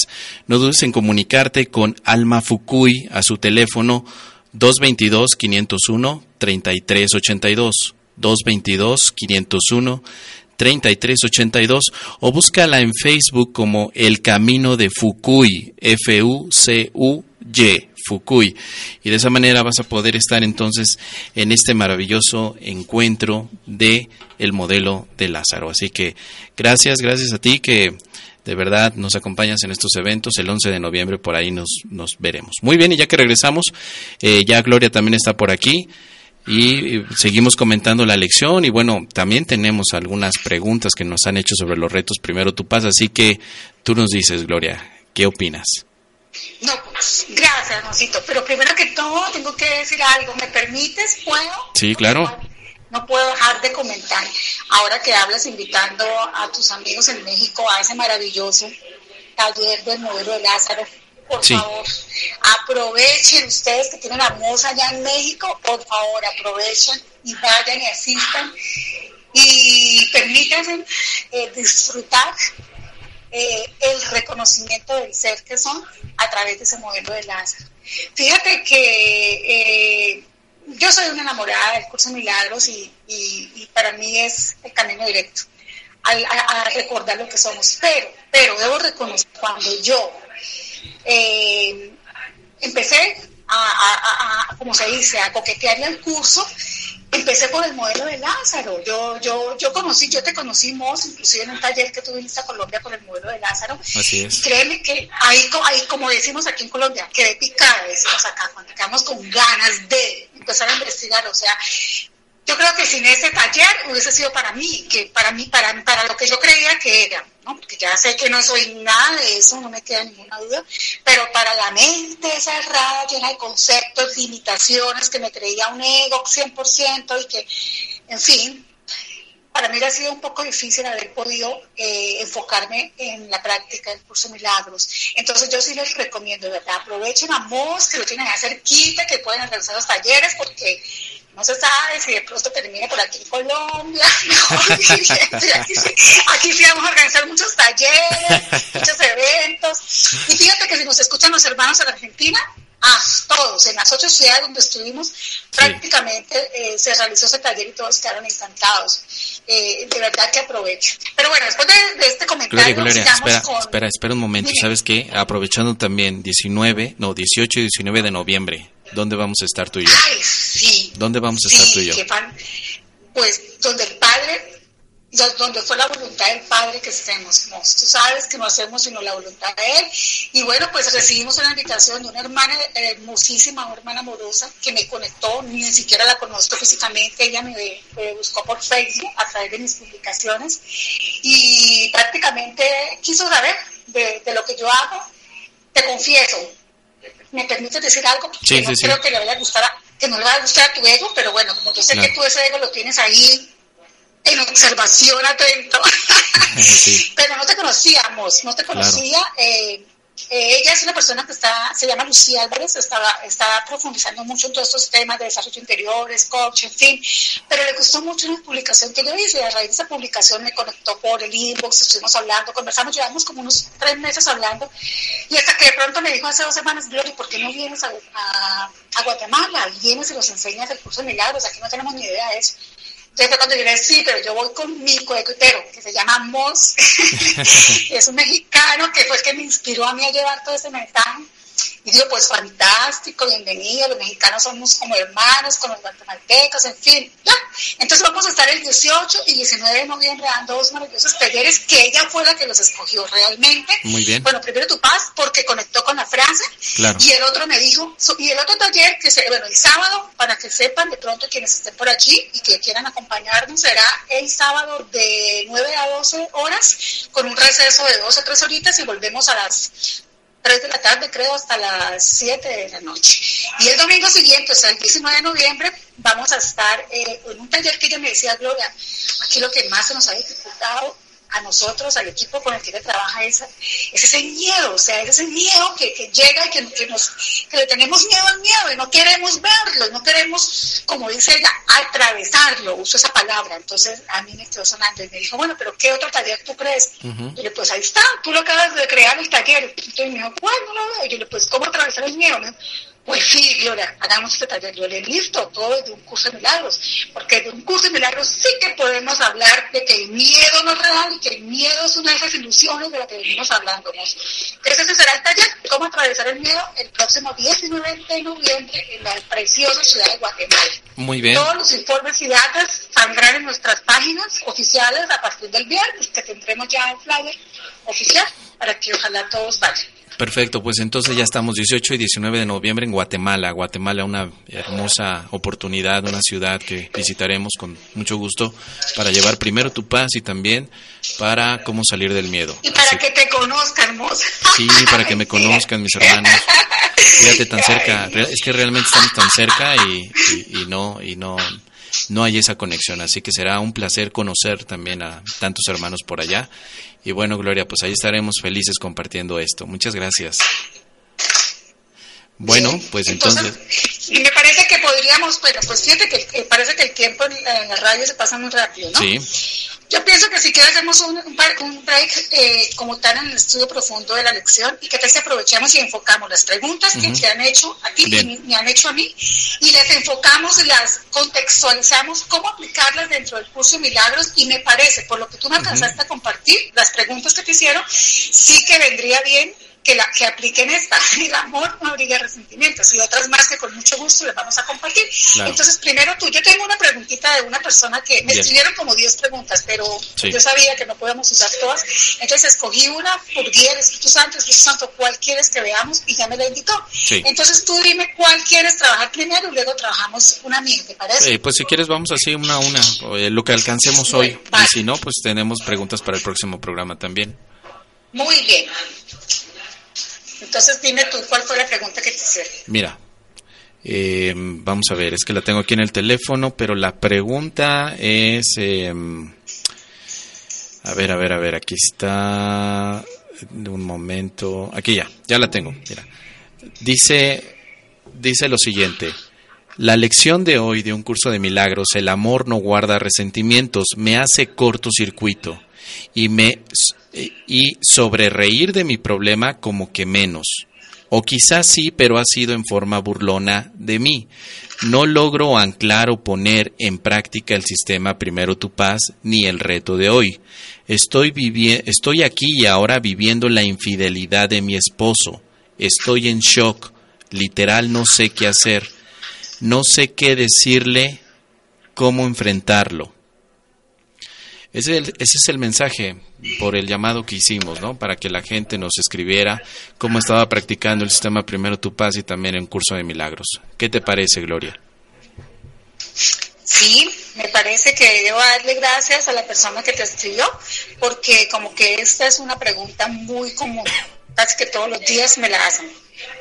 no dudes en comunicarte con Alma Fukui a su teléfono 222-501-3382. 222-501-3382 o búscala en Facebook como El Camino de Fukui, F-U-C-U-Y, Fukui. Y de esa manera vas a poder estar entonces en este maravilloso encuentro de el modelo de Lázaro. Así que gracias, gracias a ti que de verdad nos acompañas en estos eventos. El 11 de noviembre por ahí nos, nos veremos. Muy bien, y ya que regresamos, eh, ya Gloria también está por aquí y eh, seguimos comentando la lección y bueno, también tenemos algunas preguntas que nos han hecho sobre los retos Primero tu paz, así que tú nos dices, Gloria, ¿qué opinas?
No, pues, gracias, Rosito. Pero primero que todo, tengo que decir algo. ¿Me permites? ¿Puedo?
Sí, claro.
No puedo dejar de comentar. Ahora que hablas invitando a tus amigos en México a ese maravilloso taller del modelo de Lázaro, por
Sí.
favor, aprovechen ustedes que tienen a Moza allá en México, por favor, aprovechen y vayan y asistan y permítanse eh, disfrutar eh, el reconocimiento del ser que son a través de ese modelo de Lázaro. Fíjate que eh, yo soy una enamorada del curso de milagros y, y- y para mí es el camino directo a, recordar lo que somos. Pero, pero debo reconocer cuando yo eh, empecé a- a, como se dice, a coquetearle al curso, empecé por el modelo de Lázaro. Yo, yo, yo conocí, yo te conocí, Mos, inclusive en un taller que tuve en esta Colombia por el modelo de Lázaro.
Así
Y
es.
créeme que ahí, ahí, como decimos aquí en Colombia, quedé picada, decimos acá, cuando quedamos con ganas de empezar a investigar, o sea, yo creo que sin ese taller hubiese sido para mí, que para mí, para, para lo que yo creía que era, ¿no? Porque ya sé que no soy nada de eso, no me queda ninguna duda, pero para la mente cerrada, llena de conceptos, limitaciones, que me creía un ego 100% y que, en fin, para mí ha sido un poco difícil haber podido eh, enfocarme en la práctica del curso milagros. Entonces yo sí les recomiendo, ¿verdad? Aprovechen a MOS, que lo tienen cerquita, que pueden realizar los talleres, porque no se sabe si de pronto termine por aquí en Colombia. [laughs] dicho, [laughs] aquí, sí, vamos a organizar muchos talleres, muchos eventos. Y fíjate que si nos escuchan los hermanos en Argentina, a todos, en las ocho ciudades donde estuvimos, prácticamente eh, se realizó ese taller y todos quedaron encantados. Eh, de verdad que aprovecho. Pero bueno, después de, de este comentario,
Gloria, espera,
con...
espera, espera un momento.
Dime.
¿Sabes qué? Aprovechando también 19, no, 18 y 19 de noviembre. ¿Dónde vamos a estar tú y yo?
Ay, sí.
¿Dónde vamos a estar
Sí,
tú y yo?
Pues donde el Padre, do- donde fue la voluntad del Padre que estemos. ¿no? Tú sabes que no hacemos sino la voluntad de Él. Y bueno, pues recibimos una invitación de una hermana hermosísima, una hermana amorosa, que me conectó, ni siquiera la conozco físicamente, ella me, me buscó por Facebook a través de mis publicaciones y prácticamente quiso saber de, de lo que yo hago. Te confieso, ¿me permites decir algo?
Sí,
que no
sí, sí.
creo que le vaya a gustar a, que no le va a gustar a tu ego, pero bueno, como yo sé
Claro.
que tú ese ego lo tienes ahí en observación atento, [laughs]
Sí.
pero no te conocíamos, no te conocía. eh, eh, ella es una persona que está, se llama Lucía Álvarez, estaba, está profundizando mucho en todos estos temas de desarrollo interiores, coach, en fin, pero le gustó mucho una publicación que yo hice y a raíz de esa publicación me conectó por el inbox, estuvimos hablando, conversamos, llevamos como unos tres meses hablando y hasta que de pronto me dijo hace dos semanas, Gloria, ¿por qué no vienes a, a, a Guatemala? Vienes y nos enseñas el curso de milagros, aquí no tenemos ni idea de eso. Entonces fue cuando yo le dije, sí, pero yo voy con mi coequitero, que se llama Moss, [laughs] [laughs] es un mexicano que fue el que me inspiró a mí a llevar todo ese mensaje. Y digo, pues fantástico, bienvenido, los mexicanos somos como hermanos con los guatemaltecos, en fin, ya. Entonces vamos a estar el 18 y 19 de noviembre dando dos maravillosos talleres que ella fue la que los escogió realmente.
Muy bien.
Bueno, primero tu paz, porque conectó con la frase.
Claro.
Y el otro me dijo, y el otro taller, que se, bueno, el sábado, para que sepan de pronto quienes estén por allí y que quieran acompañarnos, será el sábado de 9 a 12 horas, con un receso de 12 o 3 horitas y volvemos a las 3 de la tarde, creo, hasta las 7 de la noche. Y el domingo siguiente, o sea, el 19 de noviembre, vamos a estar eh, en un taller que ella me decía, Gloria, aquí lo que más se nos ha dificultado a nosotros, al equipo con el que ella trabaja, es, es ese miedo, o sea, es ese miedo que, que llega y que, que nos, que le tenemos miedo al miedo y no queremos verlo, y no queremos, como dice ella, atravesarlo, uso esa palabra. Entonces a mí me quedó sonando y me dijo, bueno, pero ¿qué otro taller tú crees? Y yo le pues ahí está, tú lo acabas de crear el taller. Entonces me dijo, ¿cuál? No lo veo. Y yo le pues, ¿cómo atravesar el miedo? Pues sí, Gloria, hagamos este taller. Yo le listo, todo de un curso de milagros. Porque de un curso de milagros sí que podemos hablar de que el miedo no es real y que el miedo es una de esas ilusiones de las que venimos hablando. Entonces ese será el taller, cómo atravesar el miedo, el próximo 19 de noviembre en la preciosa ciudad de Guatemala.
Muy bien.
Todos los informes y datos saldrán en nuestras páginas oficiales a partir del viernes, que tendremos ya el flyer oficial para que ojalá todos vayan.
Perfecto, pues entonces ya estamos 18 y 19 de noviembre en Guatemala. Guatemala, una hermosa oportunidad, una ciudad que visitaremos con mucho gusto para llevar primero tu paz y también para cómo salir del miedo.
Y para
Así-
que te conozca, hermosa.
Sí, para que me conozcan mis hermanos. Fíjate tan cerca, [laughs] es que realmente estamos tan cerca y, y- y no y no no hay esa conexión, así que será un placer conocer también a tantos hermanos por allá. Y bueno, Gloria, pues ahí estaremos felices compartiendo esto. Muchas gracias. Bueno, pues entonces,
Y me parece que podríamos, bueno, pues fíjate que eh, parece que el tiempo en la radio se pasa muy rápido, ¿no?
sí,
Yo pienso que si quieres hacemos un, un break eh, como tal en el estudio profundo de la lección y que tal si aprovechamos y enfocamos las preguntas que te han hecho a ti y
Bien.
me, me han hecho a mí y les enfocamos las contextualizamos cómo aplicarlas dentro del curso de milagros y me parece, por lo que tú me alcanzaste a compartir, las preguntas que te hicieron, sí que vendría bien que, la, que apliquen esta, [laughs] el amor no abriga resentimientos y otras más que con mucho gusto les vamos a compartir.
Claro.
Entonces, primero tú, yo tengo una preguntita de una persona que me escribieron como 10 preguntas, pero
Sí.
yo sabía que no podíamos usar todas, entonces escogí una por guía del Espíritu Santo, Espíritu Santo, ¿cuál quieres que veamos? Y ya me la indicó.
Sí.
Entonces tú dime cuál quieres trabajar primero y luego trabajamos una mía, ¿te parece?
Eh, pues si quieres vamos así una a una, eh, lo que alcancemos hoy.
Bueno, vale.
Y si no, pues tenemos preguntas para el próximo programa también.
Muy bien. Entonces dime tú cuál fue la pregunta que te hicieron.
Mira, eh, vamos a ver, es que la tengo aquí en el teléfono, pero la pregunta es... eh, a ver, a ver, a ver, aquí está... Un momento. Aquí ya, ya la tengo. Mira. Dice, dice lo siguiente. La lección de hoy de un curso de milagros, el amor no guarda resentimientos, me hace cortocircuito y me y sobre reír de mi problema como que menos. O quizás sí, pero ha sido en forma burlona de mí. No logro anclar o poner en práctica el sistema Primero tu paz ni el reto de hoy. Estoy, estoy aquí y ahora viviendo la infidelidad de mi esposo. Estoy en shock. Literal no sé qué hacer. No sé qué decirle, cómo enfrentarlo. Ese, es el- ese es el mensaje por el llamado que hicimos, ¿no? Para que la gente nos escribiera cómo estaba practicando el sistema Primero Tu Paz y también en curso de milagros. ¿Qué te parece, Gloria?
Sí, me parece que debo darle gracias a la persona que te escribió, porque como que esta es una pregunta muy común, casi que todos los días me la hacen.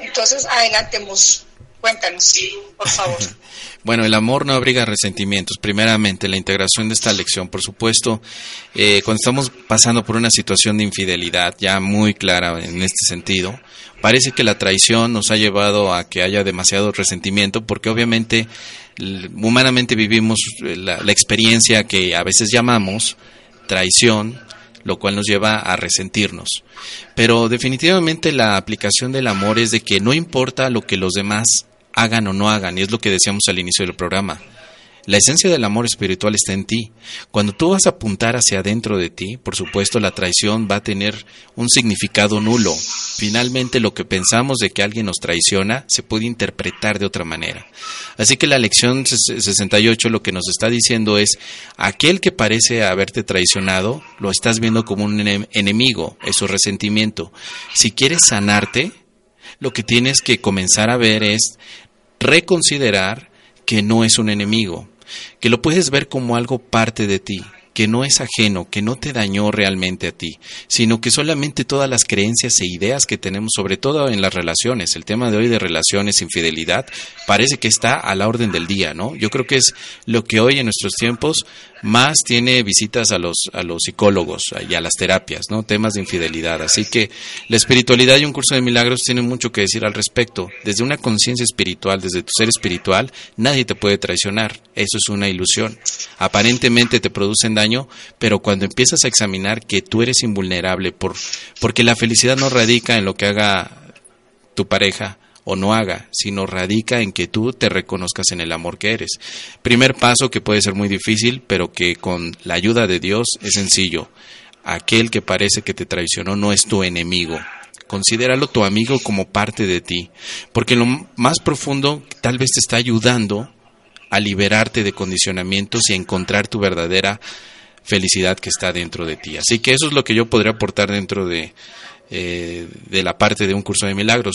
Entonces, adelantemos, cuéntanos, por favor. [laughs]
Bueno, el amor no abriga resentimientos. Primeramente, la integración de esta lección, por supuesto, eh, cuando estamos pasando por una situación de infidelidad ya muy clara en este sentido, parece que la traición nos ha llevado a que haya demasiado resentimiento, porque obviamente humanamente vivimos eh, la, la experiencia que a veces llamamos traición, lo cual nos lleva a resentirnos. Pero definitivamente la aplicación del amor es de que no importa lo que los demás hagan o no hagan, y es lo que decíamos al inicio del programa. La esencia del amor espiritual está en ti. Cuando tú vas a apuntar hacia adentro de ti, por supuesto la traición va a tener un significado nulo. Finalmente lo que pensamos de que alguien nos traiciona se puede interpretar de otra manera. Así que la lección ses- 68 lo que nos está diciendo es, aquel que parece haberte traicionado, lo estás viendo como un enem- enemigo, es su resentimiento. Si quieres sanarte, lo que tienes que comenzar a ver es reconsiderar que no es un enemigo, que lo puedes ver como algo parte de ti, que no es ajeno, que no te dañó realmente a ti, sino que solamente todas las creencias e ideas que tenemos, sobre todo en las relaciones, el tema de hoy de relaciones, infidelidad, parece que está a la orden del día, ¿no? Yo creo que es lo que hoy en nuestros tiempos más tiene visitas a los, a los psicólogos y a las terapias, ¿no? Temas de infidelidad. Así que la espiritualidad y un curso de milagros tienen mucho que decir al respecto. Desde una conciencia espiritual, desde tu ser espiritual, nadie te puede traicionar. Eso es una ilusión. Aparentemente te producen daño, pero cuando empiezas a examinar que tú eres invulnerable por, porque la felicidad no radica en lo que haga tu pareja, o no haga, sino radica en que tú te reconozcas en el amor que eres. Primer paso que puede ser muy difícil, pero que con la ayuda de Dios es sencillo. Aquel que parece que te traicionó no es tu enemigo. Considéralo tu amigo como parte de ti, porque lo más profundo tal vez te está ayudando a liberarte de condicionamientos y a encontrar tu verdadera felicidad que está dentro de ti. Así que eso es lo que yo podría aportar dentro de, eh, de la parte de un curso de milagros.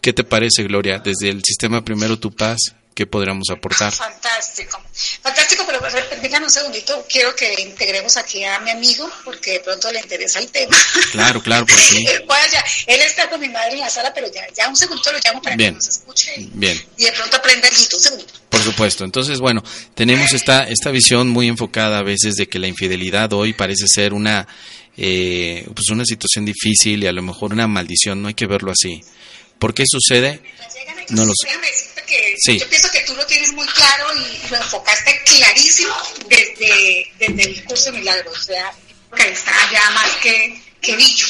¿Qué te parece, Gloria? Desde el sistema Primero Tu Paz, ¿qué podríamos aportar?
Fantástico, fantástico, pero permítanme un segundito, quiero que integremos aquí a mi amigo, porque de pronto le interesa el tema.
Claro, claro, pues [laughs] sí.
Ya, él está con mi madre en la sala, pero ya, ya un segundo lo llamo para
Bien.
que nos escuche
Bien.
y de pronto aprenda el un segundo.
Por supuesto. Entonces, bueno, tenemos esta, esta visión muy enfocada a veces de que la infidelidad hoy parece ser una, eh, pues una situación difícil y a lo mejor una maldición. No hay que verlo así. ¿Por qué sucede? No lo sé.
Que
Sí.
yo pienso que tú lo tienes muy claro y lo enfocaste clarísimo desde, desde el curso de milagros. O sea, que está ya más que, que dicho.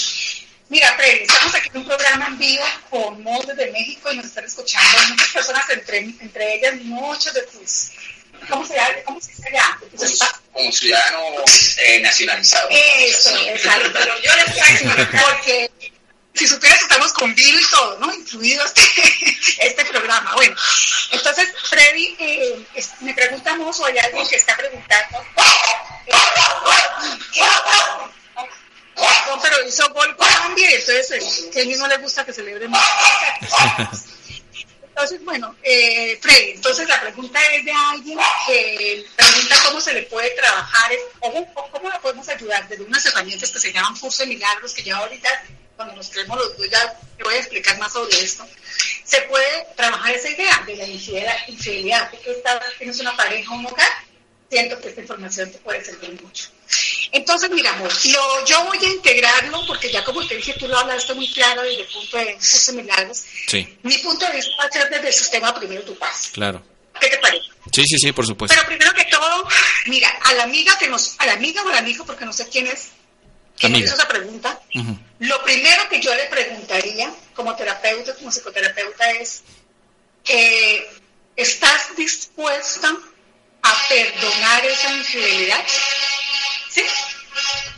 Mira, Freddy, estamos aquí en un programa en vivo con Mo desde México y nos están escuchando muchas personas, entre, entre ellas muchos de tus. ¿Cómo se llama? ¿Cómo se dice allá? De tus espa-
como ciudadano eh, nacionalizado.
Eso, exacto. Pero yo les traigo porque si supieras estamos con vino y todo, ¿no? Incluido este, [laughs] este programa. Bueno, entonces, Freddy, eh, me preguntamos o hay alguien que está preguntando. no, pero hizo gol Colombia y entonces eh, que a ellos no les gusta que celebremos. Entonces, bueno, eh, Freddy, entonces la pregunta es de alguien que pregunta cómo se le puede trabajar, cómo, cómo la podemos ayudar desde unas herramientas que se llaman Curso de Milagros, que ya ahorita, cuando nos creemos los dos, ya te voy a explicar más sobre esto. Se puede trabajar esa idea de la infidelidad, infidelidad porque estás, tienes una pareja, un hogar, siento que esta información te puede servir mucho. Entonces, mira, amor, lo, yo voy a integrarlo, porque ya como te dije, tú lo hablaste muy claro desde el punto de Milagros.
Sí,
Mi punto de vista va a ser desde el sistema primero tu paz.
claro.
¿Qué te parece?
Sí, sí, sí, por supuesto.
Pero primero que todo, mira, a la amiga que nos, a la amiga o al amigo, porque no sé quién es, que hizo esa pregunta, lo primero que yo le preguntaría como terapeuta, como psicoterapeuta es, eh, ¿estás dispuesta a perdonar esa infidelidad? ¿Sí?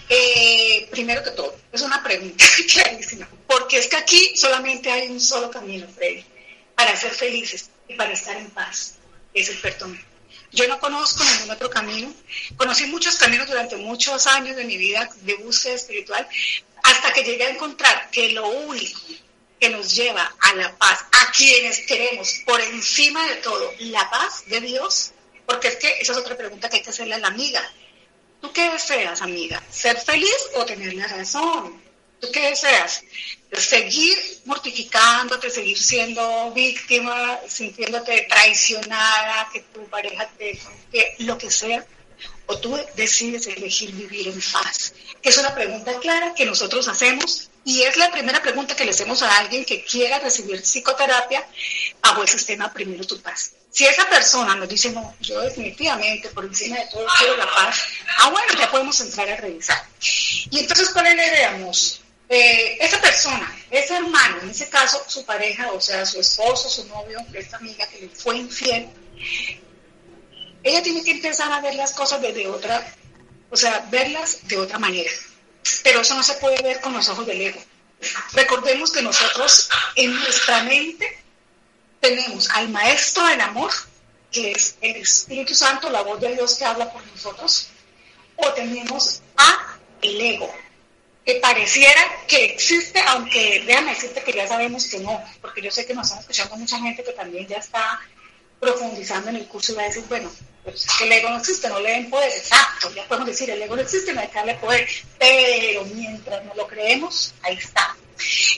Eh, primero que todo, es una pregunta [laughs] clarísima, porque es que aquí solamente hay un solo camino, Freddy, para ser felices y para estar en paz, es el perdón. Yo no conozco ningún otro camino. Conocí muchos caminos durante muchos años de mi vida de búsqueda espiritual, hasta que llegué a encontrar que lo único que nos lleva a la paz, a quienes queremos por encima de todo la paz de Dios, porque es que esa es otra pregunta que hay que hacerle a la amiga. ¿Tú qué deseas, amiga? ¿Ser feliz o tener la razón? ¿Tú qué deseas? Seguir mortificándote, seguir siendo víctima, sintiéndote traicionada, que tu pareja te... que lo que sea. O tú decides elegir vivir en paz. Es una pregunta clara que nosotros hacemos y es la primera pregunta que le hacemos a alguien que quiera recibir psicoterapia bajo el sistema Primero Tu Paz. Si esa persona nos dice, no, yo definitivamente por encima de todo quiero la paz, ah, bueno, ya podemos entrar a revisar. Y entonces, ¿cuál es la idea? Eh, esa persona, ese hermano, en ese caso su pareja, o sea, su esposo, su novio, esta amiga que le fue infiel, ella tiene que empezar a ver las cosas desde otra, o sea, verlas de otra manera. Pero eso no se puede ver con los ojos del ego. Recordemos que nosotros en nuestra mente tenemos al maestro del amor, que es el Espíritu Santo, la voz de Dios que habla por nosotros, o tenemos a el ego, que pareciera que existe, aunque déjame decirte que ya sabemos que no, porque yo sé que nos están escuchando mucha gente que también ya está profundizando en el curso iba a decir, bueno, pues es que el ego no existe, no le den poder, exacto, ya podemos decir, el ego no existe, no hay que darle poder, pero mientras no lo creemos, ahí está.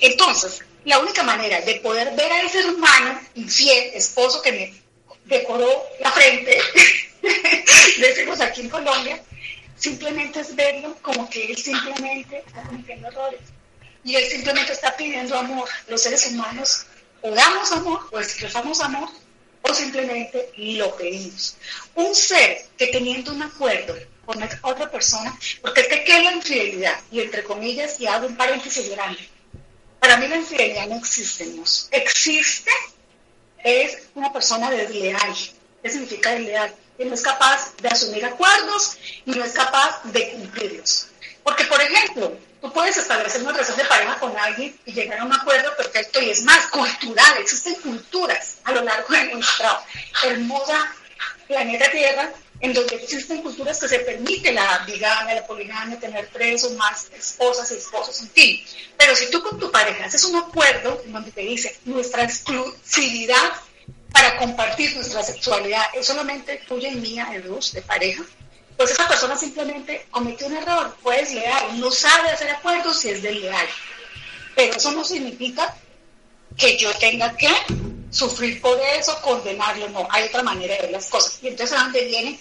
Entonces, la única manera de poder ver a ese hermano infiel, esposo que me decoró la frente, [laughs] decimos aquí en Colombia, simplemente es verlo como que él simplemente está cometiendo errores. Y él simplemente está pidiendo amor. Los seres humanos o damos amor o expresamos amor o simplemente lo pedimos. Un ser que teniendo un acuerdo con otra persona, porque es que ¿qué es la infidelidad? Y entre comillas, y hago un paréntesis grande. Para mí la infidelidad no existe, no. Existe es una persona desleal. ¿Qué significa desleal? No es capaz de asumir acuerdos y no es capaz de cumplirlos. Porque, por ejemplo, tú puedes establecer una relación de pareja con alguien y llegar a un acuerdo perfecto y es más cultural. Existen culturas a lo largo de nuestra hermosa planeta Tierra en donde existen culturas que se permite la bigamia, la poligamia, tener tres o más esposas y esposos, en fin. Pero si tú con tu pareja haces un acuerdo en donde te dice nuestra exclusividad para compartir nuestra sexualidad es solamente tuya y mía, de dos, de pareja, pues esa persona simplemente cometió un error, pues leal, no sabe hacer acuerdos y es desleal. Pero eso no significa que yo tenga que sufrir por eso, condenarlo, no, hay otra manera de ver las cosas. Y entonces dónde viene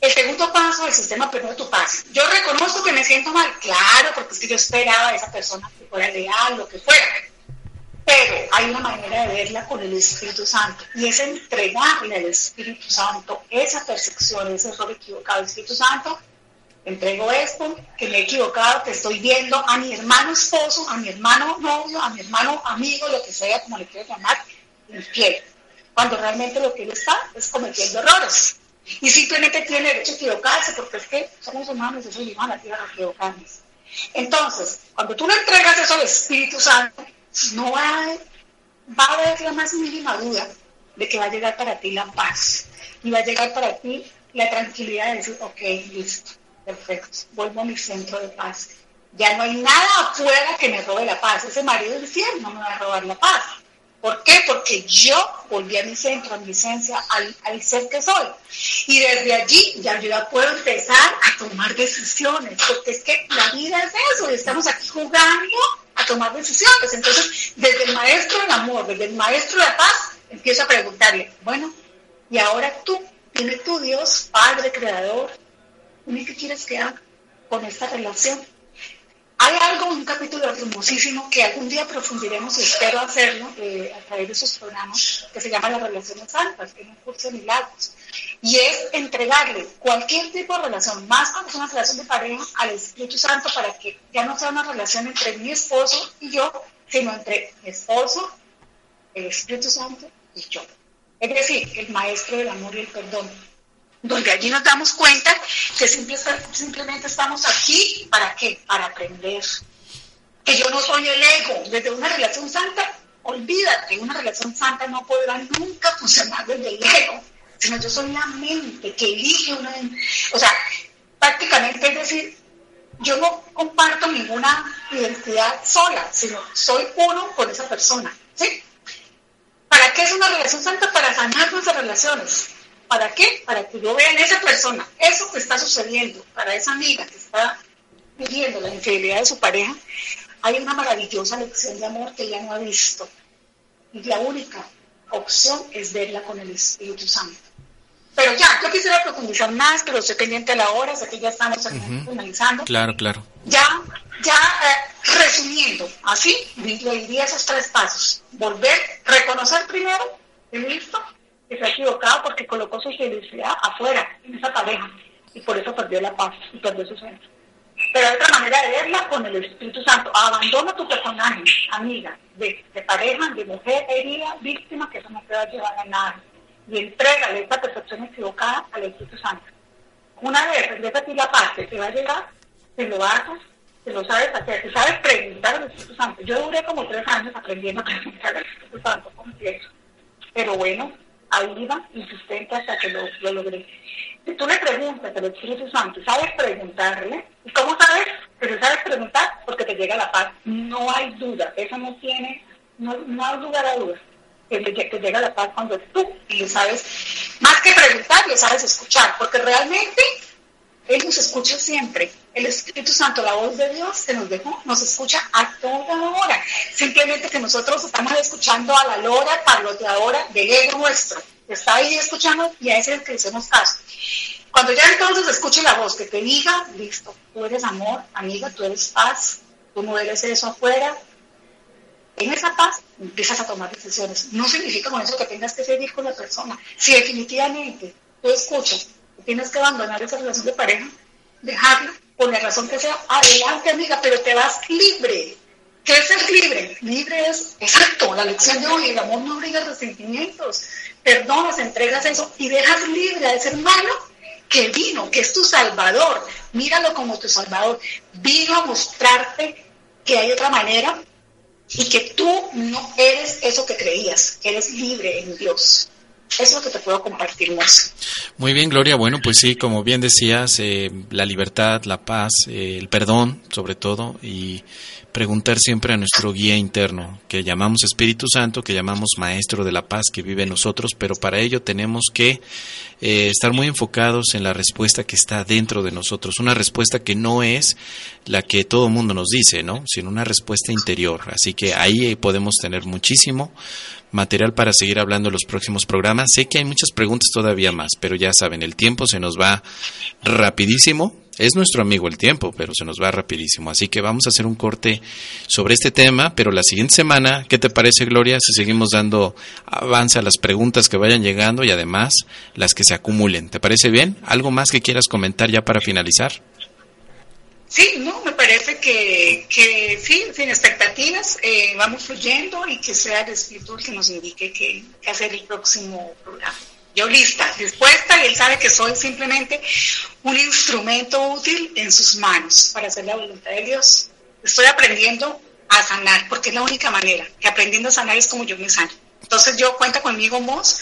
el segundo paso del sistema primero tu paz. Yo reconozco que me siento mal, claro, porque es que yo esperaba a esa persona que fuera leal, lo que fuera. Pero hay una manera de verla con el Espíritu Santo y es entregarle al Espíritu Santo esa percepción, ese error equivocado. Espíritu Santo, entrego esto, que me he equivocado, que estoy viendo a mi hermano esposo, a mi hermano novio, a mi hermano amigo, lo que sea, como le quiero llamar, infiel. Cuando realmente lo que él está es cometiendo errores. Y simplemente tiene derecho a equivocarse, porque es que somos humanos, soy humana, tierra a equivocarnos. Entonces, cuando tú le entregas eso al Espíritu Santo, no va a haber la más mínima duda de que va a llegar para ti la paz. Y va a llegar para ti la tranquilidad de decir, ok, listo, perfecto, vuelvo a mi centro de paz. Ya no hay nada afuera que me robe la paz. Ese marido del cielo no me va a robar la paz. ¿Por qué? Porque yo volví a mi centro, a mi esencia, al, ser que soy. Y desde allí ya yo ya puedo empezar a tomar decisiones, porque es que la vida es eso, y estamos aquí jugando a tomar decisiones. Entonces, desde el maestro del amor, desde el maestro de la paz, empiezo a preguntarle, bueno, y ahora tú, dime tú, Dios, Padre, Creador, dime qué quieres que haga con esta relación. Hay algo, un capítulo hermosísimo que algún día profundiremos y espero hacerlo eh, a través de esos programas, que se llama Las Relaciones Santas, es un curso de milagros. Y es entregarle cualquier tipo de relación, más cuando es una relación de pareja, al Espíritu Santo para que ya no sea una relación entre mi esposo y yo, sino entre mi esposo, el Espíritu Santo y yo. Es decir, el maestro del amor y el perdón donde allí nos damos cuenta que simple, simplemente estamos aquí, ¿para qué? Para aprender. Que yo no soy el ego, desde una relación santa, olvídate, una relación santa no podrá nunca funcionar desde el ego, sino yo soy la mente que elige una... O sea, prácticamente es decir, yo no comparto ninguna identidad sola, sino soy uno con esa persona, ¿sí? ¿Para qué es una relación santa? Para sanar nuestras relaciones. ¿Para qué? Para que yo vea en esa persona eso que está sucediendo, para esa amiga que está viviendo la infidelidad de su pareja, hay una maravillosa lección de amor que ella no ha visto. Y la única opción es verla con el Espíritu Santo. Pero ya, yo quisiera profundizar más, pero estoy pendiente a la hora, sé que ya estamos finalizando.
Claro, claro.
Ya, ya eh, resumiendo, así, le diría esos tres pasos. Volver, reconocer primero, listo, que se ha equivocado porque colocó su felicidad afuera, en esa pareja, y por eso perdió la paz y perdió su centro. Pero hay otra manera de verla con el Espíritu Santo. Abandona tu personaje, amiga, de, pareja, de mujer herida, víctima, que eso no te va a llevar a nada. Y entrégale esta percepción equivocada al Espíritu Santo. Una vez regresa a ti la paz que te va a llegar, te lo haces, te lo sabes hacer, te sabes preguntar al Espíritu Santo. Yo duré como tres años aprendiendo a preguntar al Espíritu Santo completo. Pero bueno, ahí iba insistente hasta que lo, lo. Si tú le preguntas al Espíritu Santo, ¿sabes preguntarle? ¿Y cómo sabes? Pero sabes preguntar porque te llega la paz. No hay duda, eso no tiene, no, no hay lugar a dudas. que, que llega la paz cuando tú le sabes, más que preguntar, le sabes escuchar, porque realmente Él nos escucha siempre. El Espíritu Santo, la voz de Dios que nos dejó, nos escucha a toda hora. Simplemente que nosotros estamos escuchando a la lora parloteadora del ego nuestro, está ahí escuchando y a ese es el que hacemos caso. Cuando ya entonces escuche la voz que te diga, listo, tú eres amor, amiga, tú eres paz, tú no eres eso afuera, en esa paz empiezas a tomar decisiones. No significa con eso que tengas que seguir con la persona. Si definitivamente tú escuchas tienes que abandonar esa relación de pareja, dejarla, por la razón que sea, adelante amiga, pero te vas libre. ¿Qué es ser libre? Libre es, exacto, la lección de hoy, el amor no obliga resentimientos. Perdonas, entregas eso y dejas libre a ese hermano que vino, que es tu salvador. Míralo como tu salvador. Vino a mostrarte que hay otra manera y que tú no eres eso que creías, eres libre en Dios. Es lo que te puedo compartir más.
Muy bien, Gloria. Bueno, pues sí, como bien decías, eh, la libertad, la paz, eh, el perdón, sobre todo, y preguntar siempre a nuestro guía interno, que llamamos Espíritu Santo, que llamamos Maestro de la Paz, que vive en nosotros, pero para ello tenemos que eh, estar muy enfocados en la respuesta que está dentro de nosotros, una respuesta que no es la que todo el mundo nos dice, ¿no? Sino una respuesta interior. Así que ahí podemos tener muchísimo material para seguir hablando en los próximos programas. Sé que hay muchas preguntas todavía más, pero ya saben, el tiempo se nos va rapidísimo. Es nuestro amigo el tiempo, pero se nos va rapidísimo. Así que vamos a hacer un corte sobre este tema, pero la siguiente semana, ¿qué te parece, Gloria? Si seguimos dando avance a las preguntas que vayan llegando y además las que se acumulen. ¿Te parece bien? ¿Algo más que quieras comentar ya para finalizar?
Sí, no, me parece que, que sí, sin expectativas, eh, vamos fluyendo y que sea el Espíritu el que nos indique qué hacer el próximo programa. Yo lista, dispuesta, y él sabe que soy simplemente un instrumento útil en sus manos para hacer la voluntad de Dios. Estoy aprendiendo a sanar, porque es la única manera, que aprendiendo a sanar es como yo me sano. Entonces yo cuenta conmigo, Moss,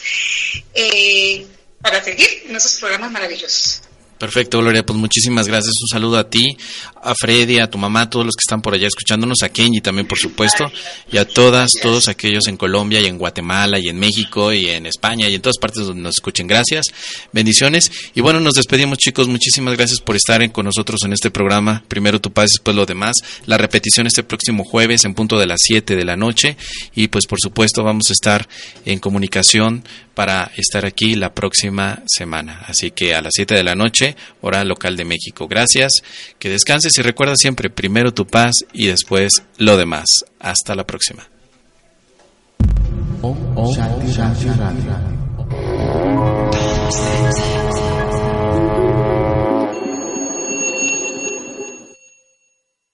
eh, para seguir en esos programas maravillosos.
Perfecto, Gloria, pues muchísimas gracias. Un saludo a ti, a Freddy, a tu mamá, a todos los que están por allá escuchándonos, a Kenji también, por supuesto, y a todas, todos aquellos en Colombia y en Guatemala y en México y en España y en todas partes donde nos escuchen. Gracias, bendiciones. Y bueno, nos despedimos, chicos. Muchísimas gracias por estar con nosotros en este programa. Primero tu paz, después lo demás. La repetición este próximo jueves en punto de las 7 de la noche. Y pues, por supuesto, vamos a estar en comunicación para estar aquí la próxima semana. Así que a las 7 de la noche, hora local de México. Gracias, que descanses y recuerda siempre primero tu paz y después lo demás. Hasta la próxima.
Oh, oh, oh,